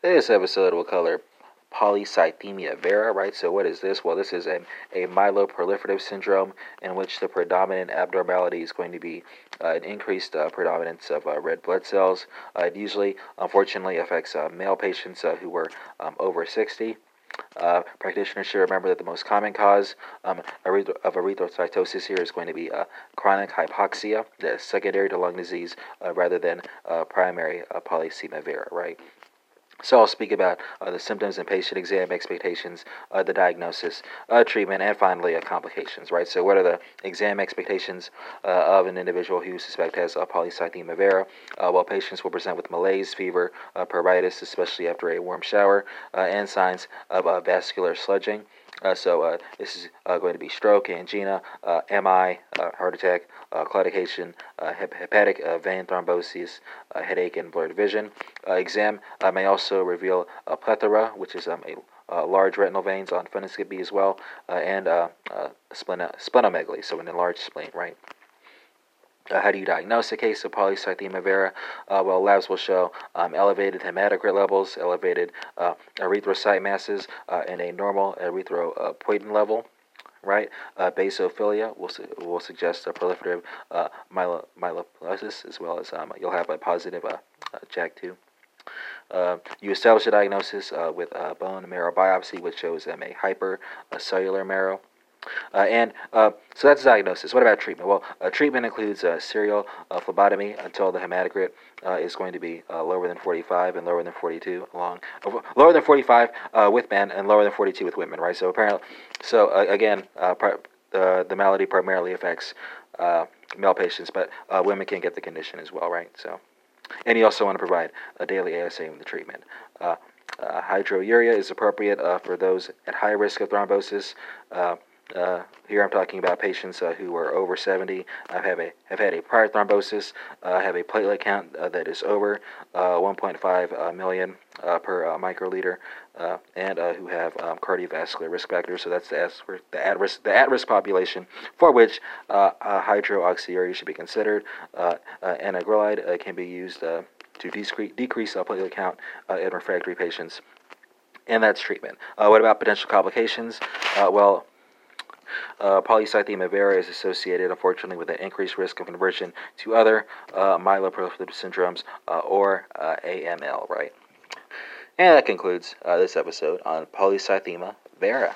This episode will cover polycythemia vera, right? So, what is this? Well, this is a, a myeloproliferative syndrome in which the predominant abnormality is going to be uh, an increased uh, predominance of uh, red blood cells. Uh, it usually, unfortunately, affects uh, male patients uh, who were um, over 60. Uh, practitioners should remember that the most common cause um, of erythrocytosis here is going to be uh, chronic hypoxia, secondary to lung disease, uh, rather than primary polycythemia vera, right? So I'll speak about uh, the symptoms and patient exam expectations, uh, the diagnosis, uh, treatment, and finally uh, complications. Right. So what are the exam expectations uh, of an individual who suspect has a polycythemia vera? Uh, well, patients will present with malaise, fever, pruritus, especially after a warm shower, and signs of vascular sludging. Uh, so uh, this is uh, going to be stroke, angina, MI, heart attack, claudication, hep- hepatic vein thrombosis, headache, and blurred vision. exam may also reveal a plethora, which is um, a uh, large retinal veins on fundoscopy as well, uh, and uh, splenomegaly, so an enlarged spleen, right? Uh, how do you diagnose a case of polycythemia vera? Uh, well, labs will show um, elevated hematocrit levels, elevated uh, erythrocyte masses, uh, and a normal erythropoietin level. Right, uh, basophilia will, su- will suggest a proliferative uh, myelo- as well as um, you'll have a positive JAK2. you establish a diagnosis with a bone marrow biopsy, which shows um, a hypercellular marrow. Uh, and uh, so that's diagnosis. What about treatment? Well, uh, treatment includes uh, serial uh, phlebotomy until the hematocrit uh, is going to be lower than 45 and lower than 42 long, lower than 45 with men and lower than 42 with women, right? So apparently, so again, par- the malady primarily affects male patients, but women can get the condition as well, right? So, and you also want to provide a daily ASA with the treatment. Hydroxyurea is appropriate for those at high risk of thrombosis. Uh, uh, here I'm talking about patients uh, who are over 70, I've a have had a prior thrombosis, uh, have a platelet count uh, that is over uh, 1.5 million per microliter, and who have um, cardiovascular risk factors. So that's the, the at risk the at risk population for which hydroxyurea should be considered. anagrelide can be used to decrease decrease platelet count in refractory patients. And that's treatment. what about potential complications? well, uh, polycythemia vera is associated, unfortunately, with an increased risk of conversion to other uh, myeloproliferative syndromes uh, or uh, AML, right? And that concludes uh, this episode on polycythemia vera.